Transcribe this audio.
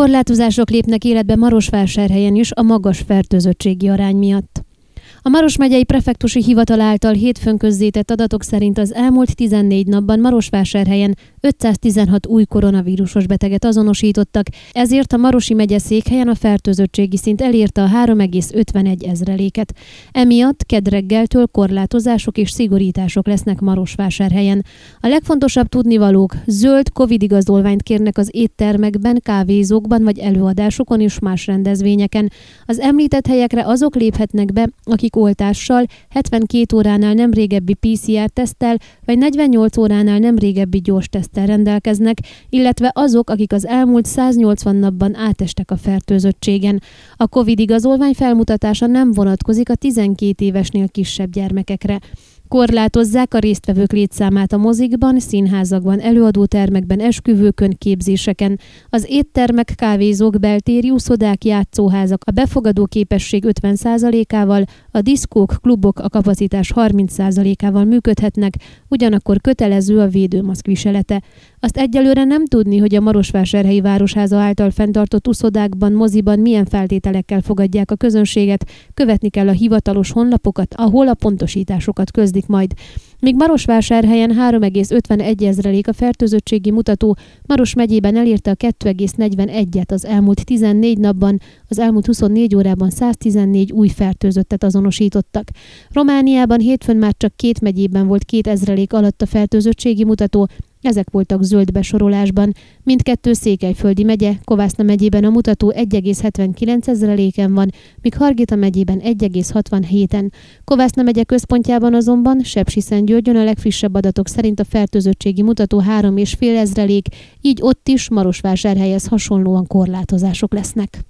Korlátozások lépnek életbe Marosvásárhelyen is a magas fertőzöttségi arány miatt. A Maros megyei prefektusi hivatal által hétfőn közzétett adatok szerint az elmúlt 14 napban Marosvásárhelyen 516 új koronavírusos beteget azonosítottak, ezért a Marosi megye székhelyen a fertőzöttségi szint elérte a 3,51 ezreléket. Emiatt kedreggeltől korlátozások és szigorítások lesznek Marosvásárhelyen. A legfontosabb tudnivalók zöld Covid igazolványt kérnek az éttermekben, kávézókban vagy előadásokon és más rendezvényeken. Az említett helyekre azok léphetnek be, akik oltással, 72 óránál nem régebbi PCR-teszttel vagy 48 óránál nem régebbi gyors teszttel rendelkeznek, illetve azok, akik az elmúlt 180 napban átestek a fertőzöttségen. A COVID igazolvány felmutatása nem vonatkozik a 12 évesnél kisebb gyermekekre. Korlátozzák a résztvevők létszámát a mozikban, színházakban, előadótermekben, esküvőkön, képzéseken. Az éttermek, kávézók, beltéri úszodák, játszóházak a befogadó képesség 50%-ával, a diszkók, klubok a kapacitás 30%-ával működhetnek, ugyanakkor kötelező a védőmaszk viselete. Azt egyelőre nem tudni, hogy a Marosvásárhelyi Városháza által fenntartott uszodákban, moziban milyen feltételekkel fogadják a közönséget, követni kell a hivatalos honlapokat, ahol a pontosításokat közlik majd. Míg Marosvásárhelyen 3,51 ezrelék a fertőzöttségi mutató, Maros megyében elérte a 2,41-et az elmúlt 14 napban, az elmúlt 24 órában 114 új fertőzöttet azonosítottak. Romániában hétfőn már csak két megyében volt két ezrelék alatt a fertőzöttségi mutató, ezek voltak zöld besorolásban. Mindkettő Székelyföldi megye, Kovászna megyében a mutató 1,79 ezreléken van, míg Hargita megyében 1,67-en. Kovászna megye központjában azonban Sepsiszentgyörgyön a legfrissebb adatok szerint a fertőzöttségi mutató 3,5 ezrelék, így ott is Marosvásárhelyhez hasonlóan korlátozások lesznek.